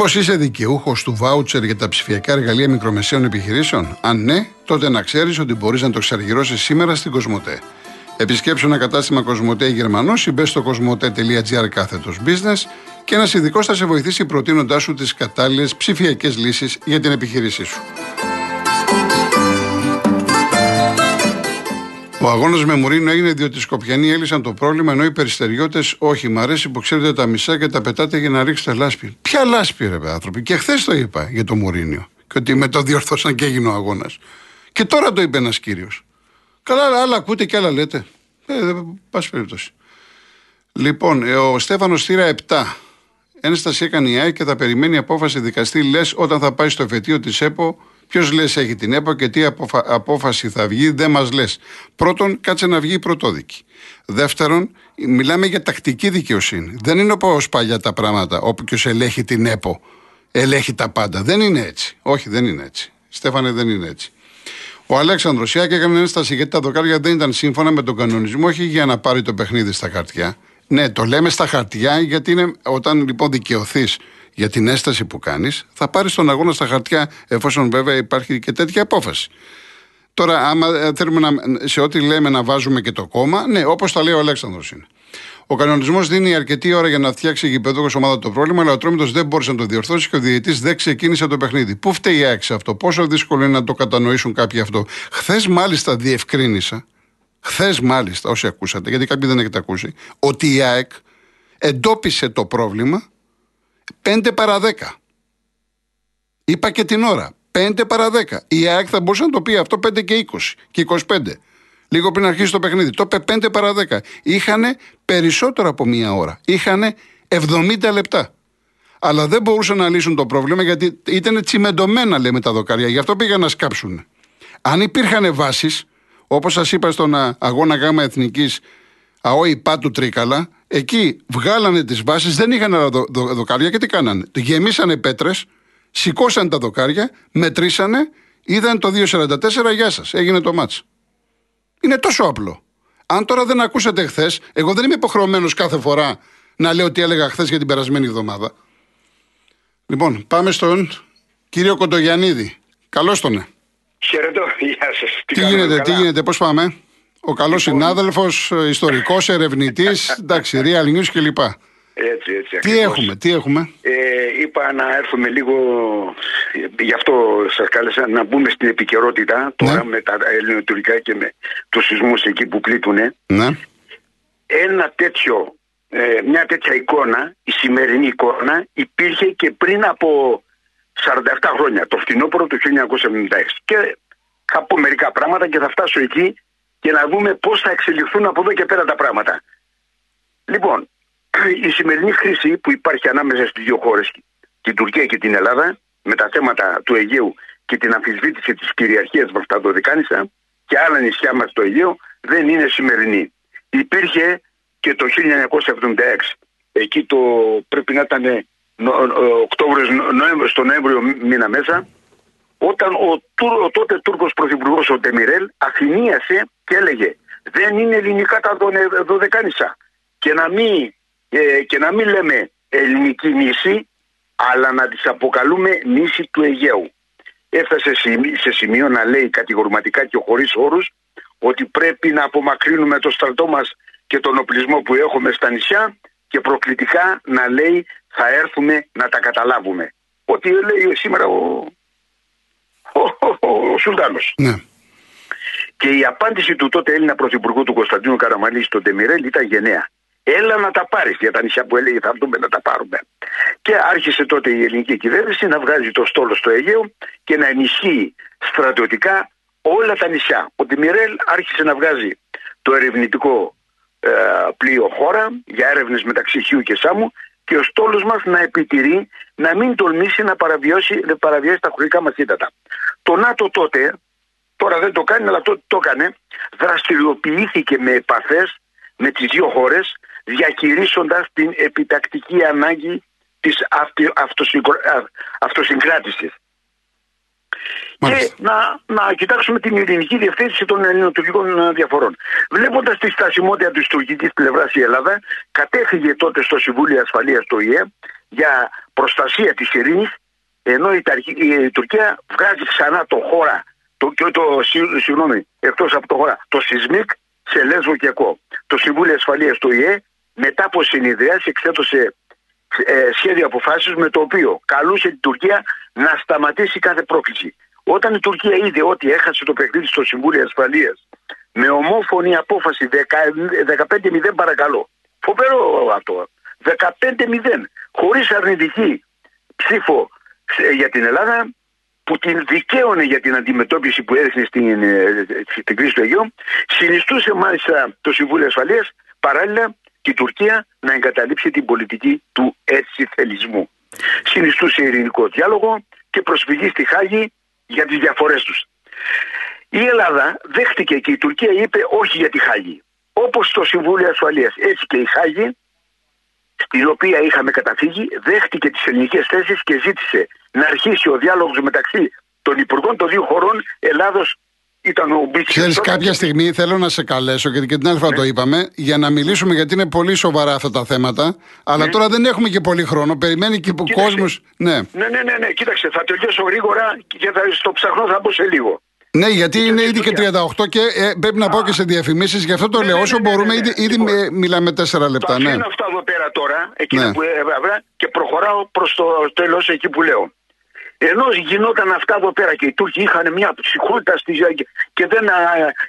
Μήπως είσαι δικαιούχος του βάουτσερ για τα ψηφιακά εργαλεία μικρομεσαίων επιχειρήσεων; Αν ναι, τότε να ξέρεις ότι μπορείς να το εξαργυρώσει σήμερα στην Κοσμοτέ. Επισκέψου ένα κατάστημα Κοσμοτέ Γερμανός ή μπες στο κοσμοτέ.gr κάθετος business και ένας ειδικός θα σε βοηθήσει προτείνοντάς σου τις κατάλληλες ψηφιακές λύσεις για την επιχείρησή σου. Ο αγώνας με Μουρίνο έγινε διότι οι Σκοπιανοί έλυσαν το πρόβλημα ενώ οι περιστεριώτες όχι. Μ' αρέσει που ξέρετε τα μισά και τα πετάτε για να ρίξετε λάσπη. Ποια λάσπη, ρε άνθρωποι; Και χθες το είπα για το Μουρίνιο. Και ότι με το διορθώσαν και έγινε ο αγώνας. Και τώρα το είπε ένας κύριος. Καλά, άλλα ακούτε και άλλα λέτε. Ε, δεν πάση περίπτωση. Λοιπόν, ε, ο Στέφανος Θήρα 7. Ένσταση έκανε η ΑΕΚ και θα περιμένει απόφαση δικαστή, λες, όταν θα πάει στο εφετείο της ΕΠΟ Ποιος λες έχει την ΕΠΟ και τι απόφαση θα βγει, δεν μας λες. Πρώτον, κάτσε να βγει η πρωτόδικη. Δεύτερον, μιλάμε για τακτική δικαιοσύνη. Δεν είναι όπως παλιά τα πράγματα. Όποιο ελέγχει την ΕΠΟ, ελέγχει τα πάντα. Δεν είναι έτσι. Όχι, δεν είναι έτσι. Στέφανε, δεν είναι έτσι. Ο Αλέξανδρος Σιάκη έκανε ένσταση γιατί τα δοκάρια δεν ήταν σύμφωνα με τον κανονισμό, όχι για να πάρει το παιχνίδι στα χαρτιά. Ναι, το λέμε στα χαρτιά γιατί είναι, όταν λοιπόν δικαιωθείς για την έσταση που κάνεις, θα πάρεις τον αγώνα στα χαρτιά, εφόσον βέβαια υπάρχει και τέτοια απόφαση. Τώρα, άμα θέλουμε να, σε ό,τι λέμε να βάζουμε και το κόμμα, ναι, όπως τα λέει ο Αλέξανδρος είναι. Ο κανονισμός δίνει αρκετή ώρα για να φτιάξει η γηπεδούχο ομάδα το πρόβλημα, αλλά ο Τρόμητος δεν μπόρεσε να το διορθώσει και ο διαιτή δεν ξεκίνησε το παιχνίδι. Πού φταίει η ΑΕΚ αυτό, πόσο δύσκολο είναι να το κατανοήσουν κάποιοι αυτό. Χθες μάλιστα διευκρίνησα, χθες μάλιστα, όσοι ακούσατε, γιατί κάποιοι δεν έχετε ακούσει, ότι η ΑΕΚ εντόπισε το πρόβλημα 5 παρα 10. Είπα και την ώρα. 5 παρα 10. Η ΑΕΚ θα μπορούσε να το πει αυτό 5 και 20 και 25. Λίγο πριν αρχίσει το παιχνίδι. Το είπε 5 παρα 10. Είχαν περισσότερο από μία ώρα. Είχαν 70 λεπτά. Αλλά δεν μπορούσαν να λύσουν το πρόβλημα γιατί ήταν τσιμεντωμένα, λέμε τα δοκάρια. Γι' αυτό πήγαν να σκάψουν. Αν υπήρχαν βάσεις, όπως σας είπα στον αγώνα γάμα εθνικής ΑΟΗ Πάτου Τρίκαλα, Εκεί βγάλανε τις βάσεις, δεν είχαν άλλα δο, δο, δοκάρια και τι κάνανε. Γεμίσανε πέτρες, σηκώσαν τα δοκάρια, μετρήσανε, είδαν το 2.44, γεια σας, έγινε το μάτς. Είναι τόσο απλό. Αν τώρα δεν ακούσατε χθες, εγώ δεν είμαι υποχρεωμένος κάθε φορά να λέω τι έλεγα χθες για την περασμένη εβδομάδα. Λοιπόν, πάμε στον κύριο Κοντογιανίδη. Καλώς τον. Χαιρετώ, γεια σας. Τι, τι γίνεται, τι γίνεται, πώς πάμε; Ο καλός λοιπόν, συνάδελφος, ιστορικός, ερευνητής, εντάξει, real news κλπ. Έτσι, έτσι. Τι έχουμε, τι έχουμε; Ε, είπα να έρθουμε λίγο, γι' αυτό σας κάλεσα, να μπούμε στην επικαιρότητα τώρα ναι. με τα ελληνοτουρκικά και με τους σεισμούς εκεί που πλήττουν. Ναι. Ένα τέτοιο, ε, μια τέτοια εικόνα, η σημερινή εικόνα, υπήρχε και πριν από 47 χρόνια, το φθινόπωρο του 1976. Και θα πω μερικά πράγματα και θα φτάσω εκεί και να δούμε πώς θα εξελιχθούν από εδώ και πέρα τα πράγματα. Λοιπόν, η σημερινή χρήση που υπάρχει ανάμεσα στις δύο χώρες, την Τουρκία και την Ελλάδα, με τα θέματα του Αιγαίου και την αμφισβήτηση της κυριαρχίας με αυτά το Δικάνησα και άλλα νησιά μας στο Αιγαίο, δεν είναι σημερινή. Υπήρχε και το 1976. Εκεί το πρέπει να ήταν Οκτώβριος, Νοέμβριος, στο Νοέμβριο μήνα μέσα, όταν ο, ο τότε Τούρκος Πρωθυπουργός ο Ντεμιρέλ αφηνίασε και έλεγε δεν είναι ελληνικά τα δωδεκάνησα και να μην, ε, και να μην λέμε ελληνική νήσι αλλά να τις αποκαλούμε νήσι του Αιγαίου. Έφτασε σε σημείο να λέει κατηγορηματικά και χωρίς όρους ότι πρέπει να απομακρύνουμε το στρατό μας και τον οπλισμό που έχουμε στα νησιά και προκλητικά να λέει θα έρθουμε να τα καταλάβουμε. Ότι λέει σήμερα ο, ο, Σουλτάνος. Ναι. Και η απάντηση του τότε Έλληνα Πρωθυπουργού του Κωνσταντίνου Καραμαλή στον Τεμιρέλ ήταν γενναία. Έλα να τα πάρεις για τα νησιά που έλεγε θα έρθουμε να τα πάρουμε. Και άρχισε τότε η ελληνική κυβέρνηση να βγάζει το στόλο στο Αιγαίο και να ενισχύει στρατιωτικά όλα τα νησιά. Ο Τεμιρέλ άρχισε να βγάζει το ερευνητικό ε, πλοίο χώρα για έρευνες μεταξύ Χιού και Σάμου και ο στόλος μας να επιτηρεί να μην τολμήσει να παραβιώσει, να παραβιάσει τα χωρικά μας ύδατα. Το ΝΑΤΟ τότε, τώρα δεν το κάνει αλλά τότε το έκανε, δραστηριοποιήθηκε με επαφές με τις δύο χώρες διακηρύσσοντας την επιτακτική ανάγκη της αυτοσυγκράτησης. Και να, να κοιτάξουμε την ειρηνική διευθέτηση των ελληνοτουρκικών ε, διαφορών. Βλέποντας τη στασιμότητα της τουρκικής πλευράς, η Ελλάδα κατέφυγε τότε στο Συμβούλιο Ασφαλείας του ΙΕ για προστασία της ειρήνης ενώ η, η Τουρκία βγάζει ξανά το χώρα το, το, το, συγγνώμη, εκτός από το χώρα, το ΣΥΣΜΙΚ σε Λέσβο και Κό. Το Συμβούλιο Ασφαλείας του ΙΕ μετά από συνειδητές εξέτωσε ε, σχέδιο αποφάσεως με το οποίο καλούσε την Τουρκία να σταματήσει κάθε πρόκληση. Όταν η Τουρκία είδε ότι έχασε το παιχνίδι στο Συμβούλιο Ασφαλείας με ομόφωνη απόφαση 15-0 παρακαλώ. Φοβερό αυτό. 15-0 χωρίς αρνητική ψήφο για την Ελλάδα που την δικαίωνε για την αντιμετώπιση που έδειξε στην, ε, στην κρίση του Αιγαίου, συνιστούσε μάλιστα το Συμβούλιο Ασφαλείας παράλληλα και η Τουρκία να εγκαταλείψει την πολιτική του έτσι θελισμού. Συνιστούσε ειρηνικό διάλογο και προσφυγή στη Χάγη για τις διαφορές τους. Η Ελλάδα δέχτηκε και η Τουρκία είπε όχι για τη Χάγη. Όπως το Συμβούλιο Ασφαλείας έτσι και η Χάγη στην οποία είχαμε καταφύγει δέχτηκε τις ελληνικές θέσεις και ζήτησε να αρχίσει ο διάλογος μεταξύ των υπουργών των δύο χωρών Ελλάδος ήταν ο Ξέρεις, κάποια στιγμή θέλω να σε καλέσω, γιατί και την άλλη φορά το ναι. είπαμε, για να μιλήσουμε, γιατί είναι πολύ σοβαρά αυτά τα θέματα. Αλλά ναι. τώρα δεν έχουμε και πολύ χρόνο. Περιμένει και ο κόσμο. Ναι. ναι, ναι, ναι, ναι. Κοίταξε, θα τελειώσω γρήγορα και θα, στο ψαχνό θα μπω σε λίγο. Ναι, γιατί είναι ήδη και 38 και ε, πρέπει να πω και σε διαφημίσεις. Γι' αυτό το λέω. Όσο μπορούμε, ήδη, ήδη λοιπόν, μιλάμε 4 λεπτά. Θα ναι. αυτά εδώ πέρα τώρα, εκείνα που έβαλα, και προχωράω προς το τέλος εκεί που λέω. Ενώ γινόταν αυτά εδώ πέρα και οι Τούρκοι είχαν μια ψυχότητα στη και δεν,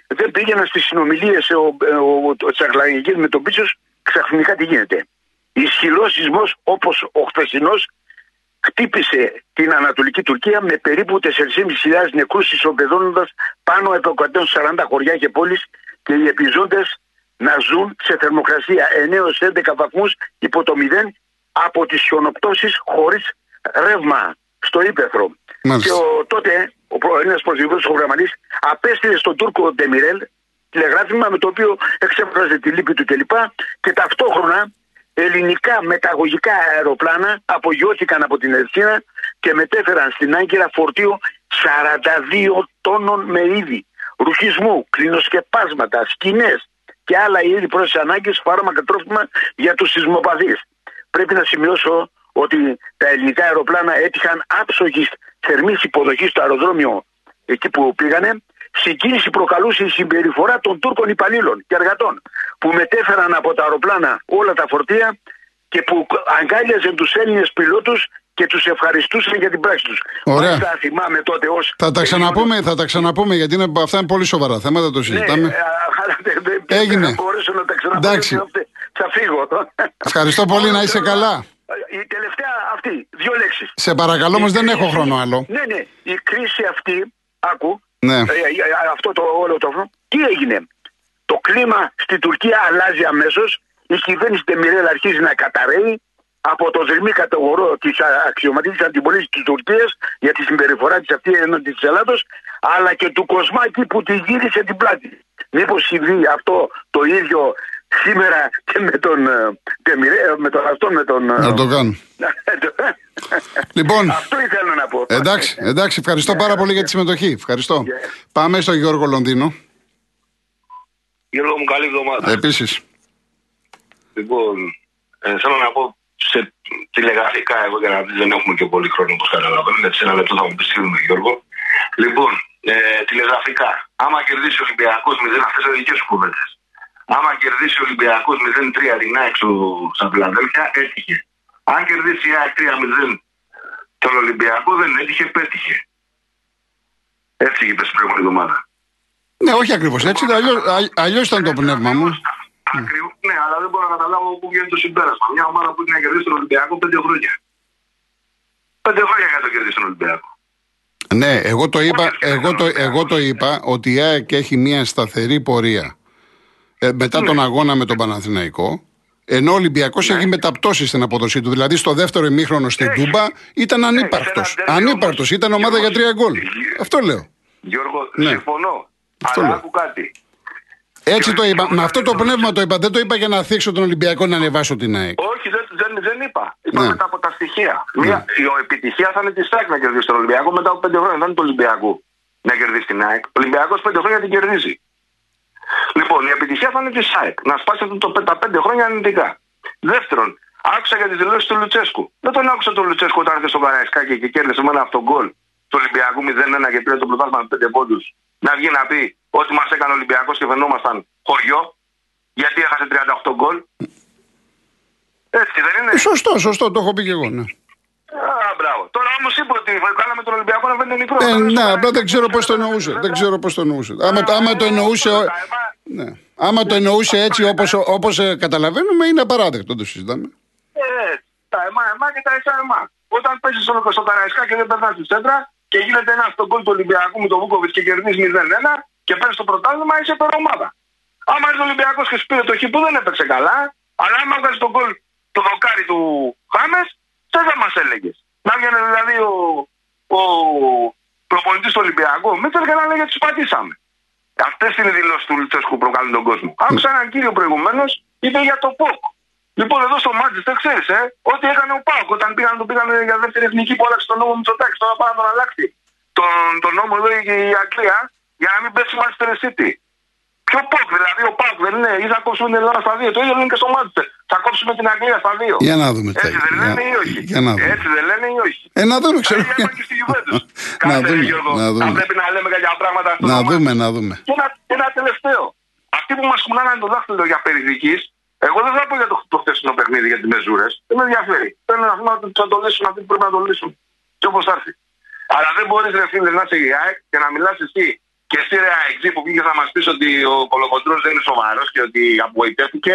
δεν πήγαιναν στις συνομιλίες ο, ο, ο, με τον Πίτσος, ξαφνικά τι γίνεται. Ισχυρός σεισμός όπως ο χθεσινός χτύπησε την Ανατολική Τουρκία με περίπου 4.500 νεκρούς ισοπεδώνοντας πάνω από 140 χωριά και πόλεις και οι επιζώντες να ζουν σε θερμοκρασία 9 11 βαθμούς υπό το 0 από τις χιονοπτώσεις χωρίς ρεύμα στο Ήπεθρο. Και ο, τότε ο Έλληνας Πρωθυπουργός ο Γραμμανής απέστειλε στον Τούρκο Ντεμιρέλ τηλεγράφημα με το οποίο εξέφραζε τη λύπη του κλπ. Και ταυτόχρονα ελληνικά μεταγωγικά αεροπλάνα απογειώθηκαν από την Ελσίνα και μετέφεραν στην Άγκυρα φορτίο 42 τόνων με είδη ρουχισμού, κλινοσκεπάσματα, σκηνές και άλλα είδη προς ανάγκες φάρμακα τρόφιμα για τους σεισμοπαθείς. Πρέπει να σημειώσω ότι τα ελληνικά αεροπλάνα έτυχαν άψογης θερμής υποδοχής στο αεροδρόμιο εκεί που πήγανε συγκίνηση προκαλούσε η συμπεριφορά των Τούρκων υπαλλήλων και εργατών που μετέφεραν από τα αεροπλάνα όλα τα φορτία και που αγκάλιαζαν τους Έλληνες πιλότους και τους ευχαριστούσαν για την πράξη τους. Ωραία. Θα θυμάμαι τότε ως... Θα τα ξαναπούμε, θα τα ξαναπούμε γιατί είναι, αυτά είναι πολύ σοβαρά θέματα, το συζητάμε. Ναι, Έγινε. Θα μπορέσω να τα ξαναπούμε. Θα φύγω. Ευχαριστώ πολύ, να είσαι καλά. Η τελευταία αυτή, δύο λέξεις. Σε παρακαλώ, όμως δεν έχω χρόνο άλλο. Ναι, ναι, η κρίση αυτή, άκου, ναι. Ε, ε, αυτό το όλο το Τι έγινε; Το κλίμα στη Τουρκία αλλάζει αμέσως. Η κυβέρνηση Τεμιρέλ αρχίζει να καταραίει από το δρυμή κατηγορό τη αξιωματική αντιπολίτευση της Τουρκίας για τη συμπεριφορά της αυτή εναντί της Ελλάδος, αλλά και του Κοσμάκη που τη γύρισε την πλάτη. Μήπως συμβεί αυτό το ίδιο σήμερα και με τον Τεμιρέλ, με τον αυτόν, με τον. Να το κάνω. λοιπόν, Αυτό ήθελα να πω. Εντάξει, εντάξει ευχαριστώ πάρα πολύ για τη συμμετοχή. Ευχαριστώ. Πάμε στον Γιώργο Λονδίνο. Γιώργο μου, καλή εβδομάδα. Επίσης. Λοιπόν, ε, θέλω να πω σε τηλεγραφικά, εγώ για να δεν έχουμε και πολύ χρόνο όπως καταλαβαίνετε. Σε ένα λεπτό θα μου πει Γιώργο. Λοιπόν, ε, τηλεγραφικά, άμα κερδίσει ο Ολυμπιακός 0, αυτές είναι δικές σου κουβέντες. Άμα κερδίσει ο Ολυμπιακός 0-3 την ΑΕΚ στα Φιλαδέλφια, έτυχε. Αν κερδίσει η ΑΕΚ 3-0 τον Ολυμπιακό δεν έτυχε, πέτυχε. Έτσι είπε την προηγούμενη εβδομάδα. Ναι, όχι ακριβώς έτσι. Αλλιώ ήταν το πνεύμα μου. Ακριβώς, ναι, αλλά δεν μπορώ να καταλάβω πού βγαίνει το συμπέρασμα. Μια ομάδα που είναι να κερδίσει τον Ολυμπιακό πέντε χρόνια. Πέντε χρόνια για να το κερδίσει τον Ολυμπιακό. Ναι, εγώ το είπα, εγώ το, εγώ το είπα ότι η ΑΕΚ έχει μια σταθερή πορεία ε, μετά ναι. τον αγώνα με τον Παναθηναϊκό. Ενώ ο Ολυμπιακός ναι. έχει μεταπτώσει στην απόδοσή του. Δηλαδή στο δεύτερο ημίχρονο στην Τούμπα ήταν ανύπαρκτος. Ανύπαρκτος, ήταν ομάδα για τρία γκολ. Αυτό λέω. Γιώργο, ναι. συμφωνώ. Αυτό αλλά άκου κάτι. Έτσι το είπα. Με αυτό το πνεύμα το είπα. Δεν το είπα για να θίξω τον Ολυμπιακό να ανεβάσω την ΑΕΚ. Όχι, δεν, δεν, δεν είπα. Είπα ναι. μετά από τα στοιχεία. Ναι. Μια, η επιτυχία θα είναι της ΑΕΚ να κερδίσει τον Ολυμπιακό μετά από πέντε χρόνια. Δεν είναι του Ολυμπιακού να κερδίσει την ΑΕΚ. Ο Ολυμπιακός πέντε χρόνια την κερδίζει. Λοιπόν, η επιτυχία θα είναι της ΣΑΕΚ. Να σπάσει το, τα πέντε χρόνια αρνητικά. Δεύτερον, Άκουσα για τις δηλώσεις του Λουτσέσκου. Δεν τον άκουσα τον Λουτσέσκου όταν ήρθε στο Καραϊσκάκι και κέρδισε με ένα αυτόν γκολ του Ολυμπιακού 0-1 και πήρε το πρωτάθλημα με 5 πόντους. Να βγει να πει ότι μας έκανε ο Ολυμπιακός και φαινόμασταν χωριό γιατί έχασε 38 γκολ. Έτσι δεν είναι. Σωστό, σωστό, το έχω πει και εγώ. Ναι. Α, μπράβο. Τώρα όμως είπε ότι κάναμε τον Ολυμπιακό να φαίνεται μικρό. Ε, ναι, απλά δεν ξέρω πώς το εννοούσε. Δεν ξέρω πώς το εννοούσε. Άμα, άμα το εννοούσε. Ναι. Άμα το εννοούσε έτσι όπως, όπως ε, καταλαβαίνουμε είναι απαράδεκτο το συζητάμε. Ε, τα εμά, εμά και τα εσά εμά. Όταν παίζει στο, στο Καραϊσκά και δεν περνάς στη σέντρα και γίνεται ένα στον κόλ του Ολυμπιακού με τον Βούκοβιτς και κερδίζεις 0-1 και παίρνεις το πρωτάθλημα, είσαι ομάδα. Άμα είσαι Ολυμπιακός και σου πήρε το χ που δεν έπαιξε καλά, αλλά άμα βγάζει τον κόλ το δοκάρι του Χάμες, δεν θα μας έλεγε; Να βγαίνει δηλαδή ο, ο προπονητής του Ολυμπιακού, Μίτσελ και να λέγε τους πατήσαμε. Αυτές είναι οι δηλώσεις του Λουτσέσκου που προκαλούν τον κόσμο. Άκουσα έναν κύριο προηγουμένως, είπε για το ΠΟΚ. Λοιπόν, εδώ στο Μάτζεστερ ξέρεις, ε, ό,τι έκανε ο Πάοκ όταν πήγαν, το πήγαν για δεύτερη εθνική που άλλαξε τον νόμο Μητσοτάκη. Τώρα πάει να τον αλλάξει τον, τον νόμο εδώ η Αγγλία για να μην πέσει η Manchester City. Ποιο ΠΟΚ, δηλαδή ο ΠΑΟΚ δεν είναι, ή θα κόψουμε την Ελλάδα στα δύο. Το ίδιο είναι και στο Μάτζεστερ. Θα κόψουμε την Αγγλία στα δύο. Για να δούμε Έτσι δεν λένε ή όχι; Για να δούμε. Έτσι δεν λένε ή όχι; Ε, να δούμε, ξέρω. Ε, είπα και στη Juventus. Να Κάτσε, δούμε, Γιώργο. να δούμε. Θα πρέπει να λέμε κάποια πράγματα στο Να μάτι. δούμε, να δούμε. Και ένα, και ένα τελευταίο. Αυτοί που μας κουνάνε το δάχτυλο για περιδική, εγώ δεν θα πω για το, το χθεσινό παιχνίδι για τις μεζούρες. Δεν με ενδιαφέρει. Θέλω να πούμε ότι θα το λύσουν αυτοί που πρέπει να το λύσουν. Και όπως θα έρθει. Αλλά δεν μπορείς, ρε φίλε, να είσαι η ΑΕΚ και να μιλάς εσύ και εσύ, ρε ΑΕΚ, που πήγε να μας πεις ότι ο Κολοκοντρός δεν είναι σοβαρός και ότι απογοητεύτηκε,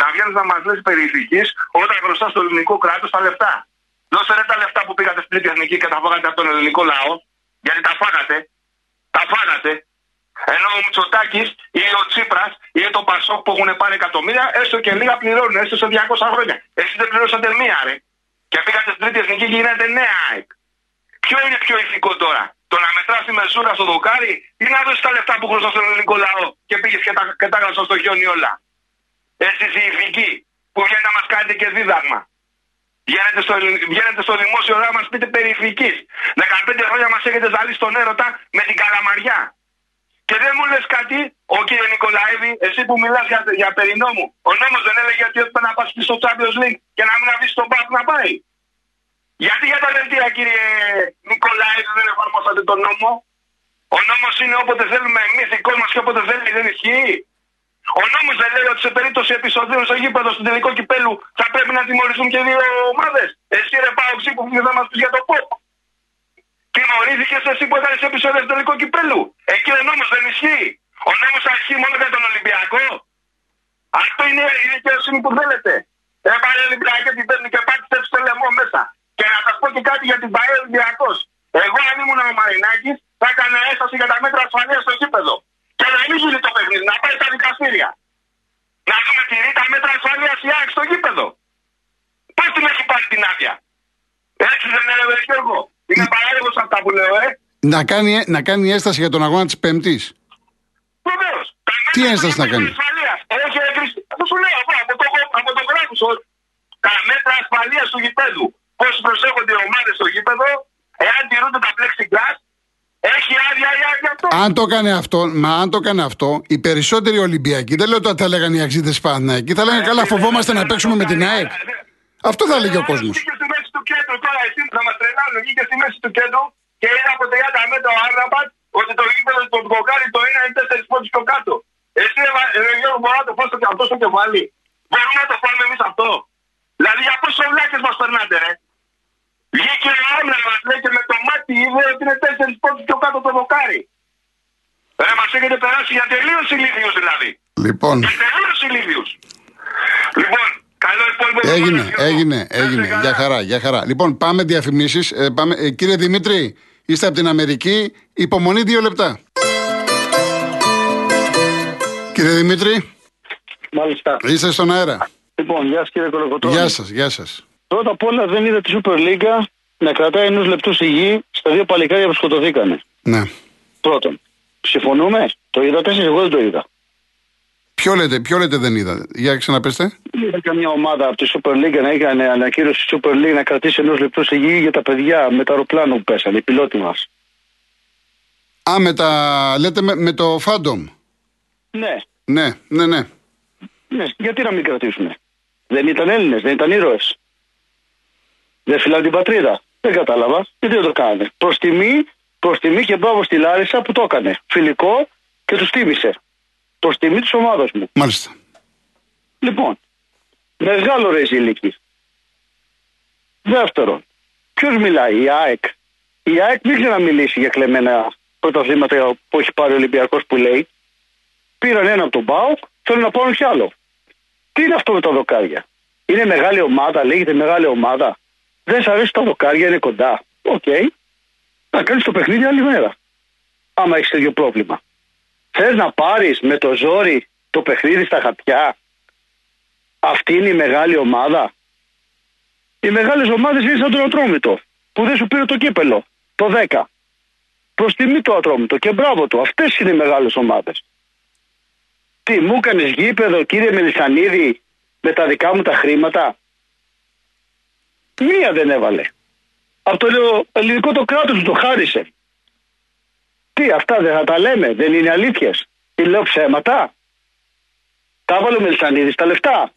να βγαίνεις να μας λες περιηθική όταν μπροστά στο ελληνικό κράτος τα λεφτά. Δώσε ρε τα λεφτά που πήγατε στην τρίτη εθνική και τα φάγατε από τον ελληνικό λαό, γιατί τα φάγατε. Τα φάγατε. Ενώ ο Μητσοτάκης ή ο Τσίπρας ή το Πασόκ που έχουν πάρει εκατομμύρια, έστω και λίγα πληρώνουν, έστω σε 200 χρόνια. Εσεί δεν πληρώσατε μία, ρε. Και πήγατε στην τρίτη εθνική και γίνατε νέα ΑΕΚ. Ποιο είναι πιο ηθικό τώρα, το να μετράς τη μεσούρα στο δοκάρι ή να δώσεις τα λεφτά που χρωστά στον ελληνικό λαό και πήγες και τα, και τα έγραψα στο χιόνι όλα. Εσεί οι ηθικοί που βγαίνετε να μας κάνετε και δίδαγμα. Βγαίνετε στο, βγαίνετε στο δημόσιο να μας πείτε περιηθική. 15 χρόνια μας έχετε ζαλεί στον έρωτα με την καλαμαριά. Και δεν μου λες κάτι, ο κύριε Νικολαίδη, εσύ που μιλάς για, για περινόμου. Ο νόμος δεν έλεγε ότι έπρεπε να πας στο Champions League και να μην αφήσει τον Παπ να πάει. Γιατί για τα δελτία, κύριε Νικολαίδη, δεν εφαρμόσατε τον νόμο; Ο νόμος είναι όποτε θέλουμε εμείς, δικό μας και όποτε θέλει δεν ισχύει. Ο νόμος δεν λέει ότι σε περίπτωση επεισοδίων στο γήπεδο στην τελικό κυπέλου θα πρέπει να τιμωρηθούν και δύο ομάδες. Εσύ ρε Πάοξή που πήγε να μας πεις για το ποπ. Τιμωρήθηκε εσύ που έκανες επεισόδιο στο τελικό κυπέλου. Εκεί ο νόμος δεν ισχύει. Ο νόμος θα ισχύει μόνο για τον Ολυμπιακό. Αυτό είναι η δικαιοσύνη που θέλετε. Έβαλε Ολυμπιακό την παίρνει και πάτησε στο λαιμό μέσα. Και να σας πω και κάτι για την Παέ Ολυμπιακός. Εγώ αν ήμουν ο Μαρινάκης θα έκανα έσταση για τα μέτρα ασφαλείας στο γήπεδο. Και να μην γίνει το παιχνίδι, να πάει στα δικαστήρια. Να δούμε τη ρήτα μέτρα ασφαλείας η ΑΕΚ στο γήπεδο. Πώς την έχει πάρει την άδεια. Έτσι δεν είναι, ρε Γιώργο. Είναι παράδειγμα αυτά που λέω, ε. Να κάνει, να κάνει έσταση για τον αγώνα της Πέμπτης. Βεβαίως. Τι ένσταση να κάνει; Όχι, ρε Χρήστο. Αυτό σου λέω εγώ από το, από το γράφος. Τα μέτρα ασφαλείας του γηπέδου. Πώ προσέχονται οι ομάδε στο γήπεδο, εάν τηρούνται τα plexiglass, έχει άδεια ή άδεια αυτό. Αν το έκανε αυτό, μα αν το έκανε αυτό, οι περισσότεροι Ολυμπιακοί, δεν λέω ότι θα λέγανε οι αξίδε Παναθηναϊκοί, θα λέγανε καλά, φοβόμαστε να παίξουμε με την ΑΕΚ. Αυτό θα λέγει ο κόσμο. Βγήκε στη μέση του κέντρου τώρα, εσύ να μα τρελάνουν. Βγήκε στη μέση του κέντρου και είναι από 30 μέτρα ο Άρναμπατ ότι το γήπεδο του Κοκάρι το είναι 4 πόντου πιο κάτω. Εσύ, ρε Γιώργο, μπορεί να το φας αυτό στο κεφάλι. Μπορούμε να το φάμε εμεί αυτό. Δηλαδή, για πόσο βλάκε μα περνάτε, ρε. Βγήκε ο Άρναμπατ, λέει και με το μάτι είδε ότι είναι 4 πόντους πιο κάτω το δοκάρι. Ρε, μας έχετε περάσει για τελείως ηλίθιου δηλαδή. Λοιπόν, Για τελείως ηλίθιου. Λοιπόν, καλό υπόλοιπο. έγινε, Γιώργο. έγινε, Να είστε έγινε. καλά. Για χαρά, για χαρά. Λοιπόν, πάμε διαφημίσεις. Ε, κύριε Δημήτρη, είστε από την Αμερική. Υπομονή δύο λεπτά. Κύριε Δημήτρη, Μάλιστα. είστε στον αέρα. Λοιπόν, γεια σας κύριε Κολοκοτρώνη. Γεια σας, γεια σας. Πρώτα απ' όλα δεν είδα τη Super League να κρατάει ενός λεπτού στη γη στα δύο παλικάρια που σκοτωθήκανε. Ναι. Πρώτον. Συμφωνούμε. Το είδατε εσεί, εγώ δεν το είδα. Ποιο λέτε, ποιο λέτε δεν είδα; Για ξαναπέστε. Δεν είδα καμιά ομάδα από τη Super League να έκανε ανακοίνωση στη Super League να κρατήσει ενός λεπτού στη γη για τα παιδιά με τα αεροπλάνο που πέσανε, οι πιλότοι μας. Α, με τα. λέτε με, με το Phantom. Ναι, Ναι, ναι, ναι. ναι. Γιατί να μην κρατήσουμε. Δεν ήταν Έλληνες, δεν ήταν ήρωες. Δεν φυλάνε την πατρίδα. Δεν κατάλαβα. Γιατί δεν το κάνανε. Προς τιμή, προς τιμή και μπράβο στη Λάρισα που το έκανε. Φιλικό και τους τίμησε. Προς τιμή της ομάδας μου. Μάλιστα. Λοιπόν, μεγάλο ρε ηλίκη. Δεύτερον, ποιος μιλάει, η ΑΕΚ. Η ΑΕΚ δεν ξέρει να μιλήσει για κλεμμένα πρωταθλήματα που έχει πάρει ο Ολυμπιακός που λέει. Πήραν ένα από τον ΠΑΟΚ, θέλουν να πάρουν κι άλλο. Τι είναι αυτό με τα δοκάρια; Είναι μεγάλη ομάδα, λέγεται μεγάλη ομάδα. Δεν σ' αρέσει τα δοκάρια, είναι κοντά. OK. Okay. Να κάνεις το παιχνίδι άλλη μέρα. Άμα έχεις τέτοιο πρόβλημα. Θες να πάρεις με το ζόρι το παιχνίδι στα χαρτιά; Αυτή είναι η μεγάλη ομάδα. Οι μεγάλες ομάδες είναι σαν τον Ατρόμητο που δεν σου πήρε το κύπελο. Το 10. Προς τιμή το Ατρόμητο και μπράβο του. Αυτές είναι οι μεγάλες ομάδες. Τι, μου έκανες γήπεδο, κύριε Μελισανίδη, με τα δικά μου τα χρήματα; Μία δεν έβαλε. Από το ελληνικό το κράτος του το χάρισε. Τι, αυτά δεν θα τα λέμε, δεν είναι αλήθειες. Τι λέω ψέματα. Τα έβαλε ο Μελισανίδη τα λεφτά.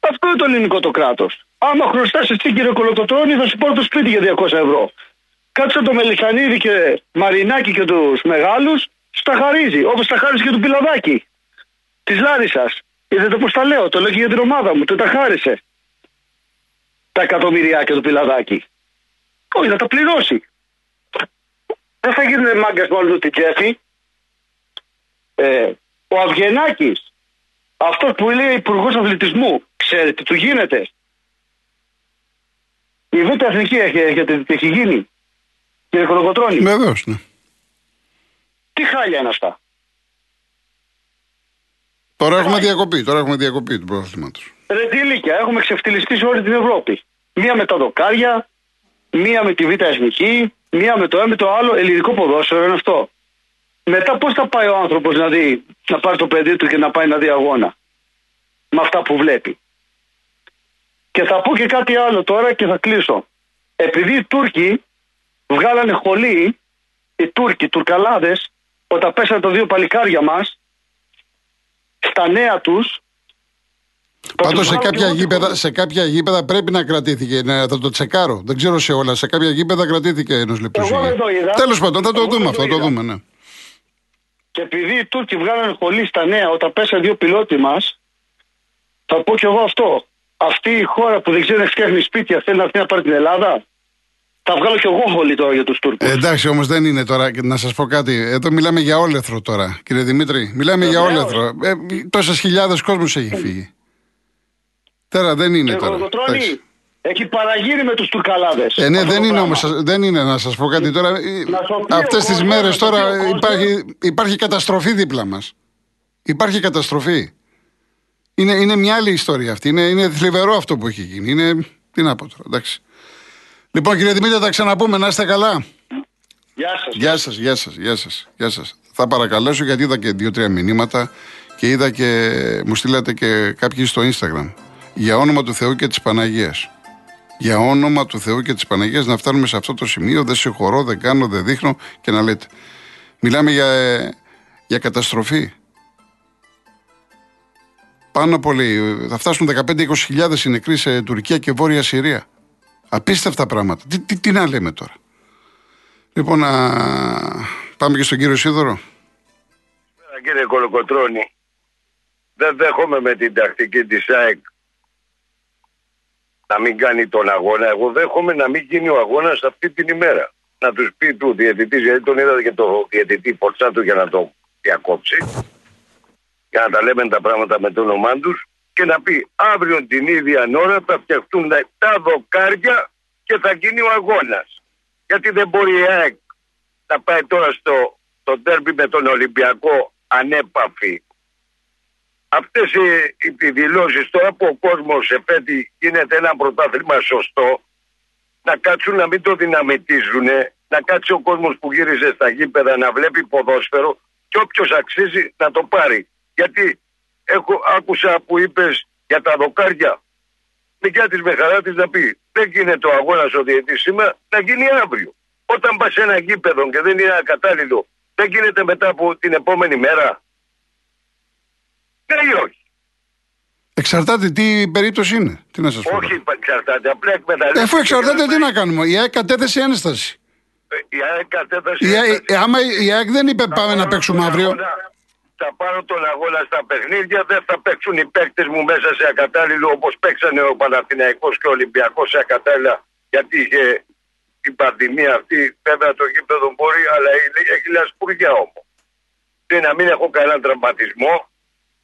Αυτό είναι το ελληνικό το κράτος. Άμα χρωστάς εσύ κύριε Κολοκοτρόνη, θα σου πάρω το σπίτι για 200 ευρώ. Κάτσε το Μελισανίδη και Μαρινάκη και τους μεγάλους, στα χαρίζει. Όπως τα χάρισε και του Πιλαδάκη. Της Λάρισας. Είδατε πώς τα λέω, το λέω και για την ομάδα μου, το τα χάρισε. Τα εκατομμυριάκια του Πιλαδάκη. Όχι, θα τα πληρώσει. Δεν θα γίνουν μάγκα μόνο του την τσέφη. Ε, ο Αυγενάκης, αυτός που λέει υπουργός αθλητισμού, ξέρετε τι του γίνεται. Η Β' Εθνική έχει, έχει, έχει γίνει. Κύριε Κολοκοτρώνη. Βεβαίως, ναι. Τι χάλια είναι αυτά. Τώρα έχουμε διακοπή, τώρα έχουμε διακοπή του πρωταθλήματο. Ρε τι ηλικία, έχουμε ξεφτυλιστεί σε όλη την Ευρώπη. Μία με τα δοκάρια, μία με τη Β' Εθνική, μία με το ένα με το άλλο. Ελληνικό ποδόσφαιρο είναι αυτό. Μετά πώς θα πάει ο άνθρωπος να δει, να πάρει το παιδί του και να πάει να δει αγώνα. Με αυτά που βλέπει. Και θα πω και κάτι άλλο τώρα και θα κλείσω. Επειδή οι Τούρκοι βγάλανε χολή, οι Τούρκοι, οι Τουρκαλάδες, όταν πέσανε τα δύο παλικάρια μας, στα νέα τους. Πάντως σε, κάποια γήπεδα, σε κάποια γήπεδα πρέπει να κρατήθηκε. Ναι, θα το τσεκάρω. Δεν ξέρω σε όλα. Σε κάποια γήπεδα κρατήθηκε ενό λεπτού. Τέλος πάντων, θα το Εγώ δούμε αυτό. Το, το δούμε, ναι. Και επειδή οι Τούρκοι βγάλανε χολή στα νέα όταν πέσανε δύο πιλότοι μας, θα πω κι εγώ αυτό. Αυτή η χώρα που δεν ξέρει να φτιάχνει σπίτια θέλει να έρθει να πάρει την Ελλάδα. Θα βγάλω κι εγώ χολή τώρα για τους Τούρκους. Ε, εντάξει, όμως δεν είναι τώρα. Να σας πω κάτι. Εδώ μιλάμε για όλεθρο τώρα, κύριε Δημήτρη. Μιλάμε Ε, για βεβαίως. όλεθρο. Ε, Τόσες χιλιάδες κόσμο έχει φύγει. Τώρα δεν είναι Κύριε τώρα. Κολοκοτρώνη, Εντάξει. έχει παραγίνει με τους Τουρκαλάδες. Ε, ναι, δεν είναι όμως. Δεν είναι να σας πω κάτι τώρα. Να σου πει Αυτές ο τις κόσμος, μέρες να σου πει ο τώρα κόσμος. υπάρχει, υπάρχει καταστροφή δίπλα μας. Υπάρχει καταστροφή. Είναι, είναι μια άλλη ιστορία αυτή. Είναι, είναι θλιβερό αυτό που έχει γίνει. Είναι. Τι να πω τώρα, εντάξει. Λοιπόν, κύριε Δημήτρη, θα τα ξαναπούμε. Να είστε καλά. Γεια σας. Γεια σας, γεια σας, γεια σας. Γεια σας. Θα παρακαλέσω γιατί είδα και δύο-τρία μηνύματα και είδα και μου στείλατε και κάποιοι στο Instagram. Για όνομα του Θεού και της Παναγίας. Για όνομα του Θεού και της Παναγίας να φτάνουμε σε αυτό το σημείο. Δεν συγχωρώ, δεν κάνω, δεν δείχνω και να λέτε. Μιλάμε για, ε, για καταστροφή. Πάνω από λέει, θα φτάσουν 15-20 οι νεκροί σε Τουρκία και Βόρεια Συρία. Απίστευτα πράγματα. Τι, τι, τι να λέμε τώρα. Λοιπόν, να πάμε και στον κύριο Σίδωρο. Κύριε Κολοκοτρώνη, δεν δέχομαι με την τακτική της ΑΕΚ να μην κάνει τον αγώνα. Εγώ δέχομαι να μην γίνει ο αγώνας αυτή την ημέρα. Να τους πει του διαιτητής, γιατί τον είδατε και το διαιτητή Φορτσάτου για να το διακόψει, για να τα λέμε τα πράγματα με το όνομά τους και να πει αύριο την ίδια ώρα θα φτιαχτούν τα δοκάρια και θα γίνει ο αγώνας. Γιατί δεν μπορεί η ΑΕΚ να πάει τώρα στο το τέρμπι με τον Ολυμπιακό ανέπαφη. Αυτές οι, οι δηλώσεις τώρα που ο κόσμος εφέτει γίνεται ένα πρωτάθλημα σωστό να κάτσουν να μην το δυναμητίζουν να κάτσει ο κόσμος που γύρισε στα γήπεδα να βλέπει ποδόσφαιρο και όποιος αξίζει να το πάρει. Γιατί έχω, άκουσα που είπες για τα δοκάρια. Δικιά της με χαρά της να πει δεν γίνεται ο αγώνας ο διαιτής σήμερα να γίνει αύριο. Όταν πας σε ένα γήπεδο και δεν είναι ακατάλληλο δεν γίνεται μετά από την επόμενη μέρα. Ναι ή όχι; Εξαρτάται τι περίπτωση είναι. Τι να σας πω. Όχι, εξαρτάται. Απλά εκμεταλλεύεται. Ε, Αφού εξαρτάται, τι να κάνουμε. Η ΑΕΚ κατέθεσε ένσταση. Η ΑΕΚ κατέθεσε. Η, ένσταση. ΑΕΚ- άμα η ΑΕΚ δεν είπε πάμε να πάρω παίξουμε τον αύριο. αγώνα- Θα πάρω τον αγώνα στα παιχνίδια, δεν θα παίξουν οι παίκτες μου μέσα σε ακατάλληλο όπως παίξανε ο Παναθηναϊκός και ο Ολυμπιακός σε ακατάλληλα γιατί είχε την πανδημία αυτή. Βέβαια το γήπεδο μπορεί, αλλά έχει- έχει λασπουργιά όμως. Και να μην έχω κανέναν τραυματισμό,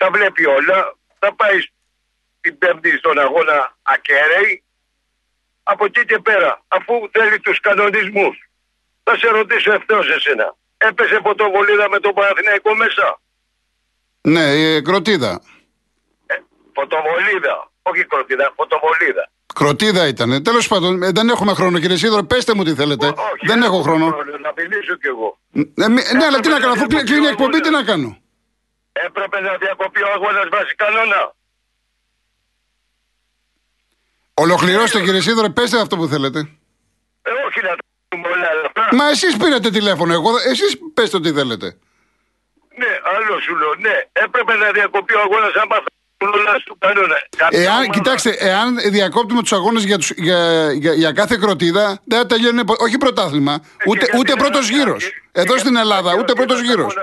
τα βλέπει όλα, θα πάει την Πέμπτη στον αγώνα ακέραιη. Από εκεί και πέρα, αφού θέλει τους κανονισμούς, θα σε ρωτήσω ευθέως εσένα. Έπεσε φωτοβολίδα με τον Παναθηναϊκό μέσα; Ναι, ε, κροτίδα. Ε, φωτοβολίδα. Όχι κροτίδα, φωτοβολίδα. Κροτίδα ήταν. Τέλος πάντων, ε, δεν έχουμε χρόνο, κύριε Σίδωρο. Πέστε μου τι θέλετε. Ό- όχι, δεν έχω χρόνο. Να μιλήσω κι εγώ. Ε, μη- ναι, αλλά τι να κάνω, αφού κλει- κλείνει η εκπομπή, τι να κάνω. Έπρεπε να διακοπεί ο αγώνας βάσει κανόνα. Ολοκληρώστε, κύριε Σίδωρο, πέστε αυτό που θέλετε. Ε, όχι να τα πούμε όλα αυτά. Μα εσείς πήρατε τηλέφωνο, εγώ. Εσείς πέστε ό,τι θέλετε. Ναι, άλλο σου λέω. Ναι, έπρεπε να διακοπεί ο αγώνας άμα θα όλα του κανόνα. Κάποια Εάν, ομάδα- κοιτάξτε, εάν διακόπτουμε τους αγώνες για, τους- για, για, για κάθε κροτίδα, δεν θα τελειώνει πο- όχι πρωτάθλημα, Ε, και ούτε, γιατί ούτε δεν πρώτος θα- γύρος. και- Εδώ και στην γιατί Ελλάδα, θα- ούτε και πρώτος ένας γύρος.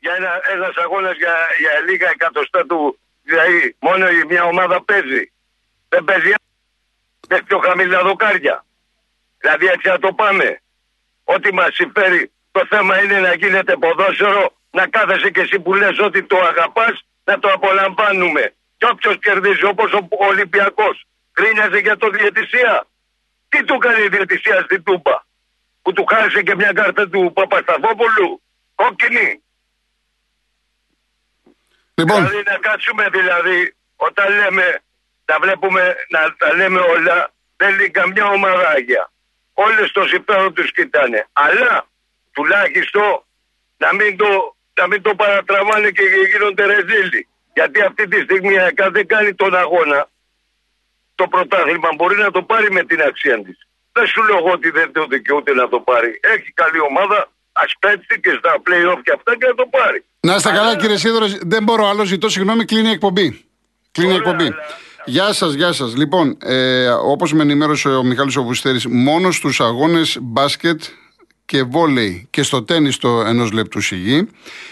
Αγώνας- Για ένα, ένας αγώνας για, για λίγα εκατοστά του, δηλαδή μόνο η μια ομάδα παίζει. Δεν παίζει με πιο χαμηλά δοκάρια. Δηλαδή έτσι να το πάμε. Ό,τι μας συμφέρει το θέμα είναι να γίνεται ποδόσφαιρο, να κάθεσαι και εσύ που λες ότι το αγαπάς, να το απολαμβάνουμε. Και όποιος κερδίζει όπως ο Ολυμπιακός, κρίνιαζε για το διαιτησία. Τι του έκανε η διαιτησία στην Τούμπα, που του χάρισε και μια κάρτα του Παπασταθόπουλου, κόκκινη. Λοιπόν, Δηλαδή να κάτσουμε δηλαδή όταν λέμε να βλέπουμε να τα λέμε όλα δεν λέει καμιά ομαδάγια. Όλες το συμφέρον τους κοιτάνε. Αλλά τουλάχιστον να μην το, να μην το παρατραβάνε και γίνονται ρεζίλοι. Γιατί αυτή τη στιγμή η ΑΕΚΑ δεν κάνει τον αγώνα. Το πρωτάθλημα μπορεί να το πάρει με την αξία της. Δεν σου λέω εγώ ότι δεν το δικαιούται να το πάρει. Έχει καλή ομάδα, ας πέτσει και στα play-off και αυτά και να το πάρει. Να είστε καλά, κύριε Σίδωρο. Δεν μπορώ άλλο, ζητώ συγγνώμη, κλείνει η εκπομπή. Κλείνει η Ωραία, εκπομπή. αλλά- Γεια σας, γεια σας. Λοιπόν, ε, όπως με ενημέρωσε ο Μιχάλης Οβουστέρης, μόνο στους αγώνες μπάσκετ και βόλεϊ και στο τέννη το ενός λεπτού σιγή.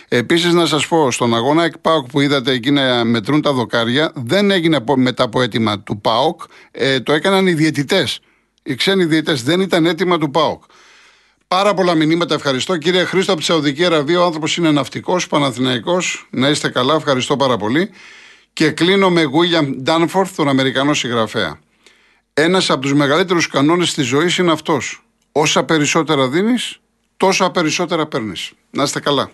Επίσης, να σας πω, στον αγώνα ΕΚΠΑΟΚ που είδατε εκεί να μετρούν τα δοκάρια, δεν έγινε από- μετά από αίτημα του ΠΑΟΚ. Ε, το έκαναν οι διαιτητές. Οι ξένοι διαιτητές δεν ήταν αίτημα του ΠΑΟΚ. Πάρα πολλά μηνύματα, ευχαριστώ. Κύριε Χρήστο από τη Σαουδική Αραβία, ο άνθρωπος είναι ναυτικός, Παναθηναϊκός. Να είστε καλά, ευχαριστώ πάρα πολύ. Και κλείνω με William Danforth, τον Αμερικανό συγγραφέα. Ένας από τους μεγαλύτερους κανόνες της ζωής είναι αυτός. Όσα περισσότερα δίνεις, τόσα περισσότερα παίρνεις. Να είστε καλά.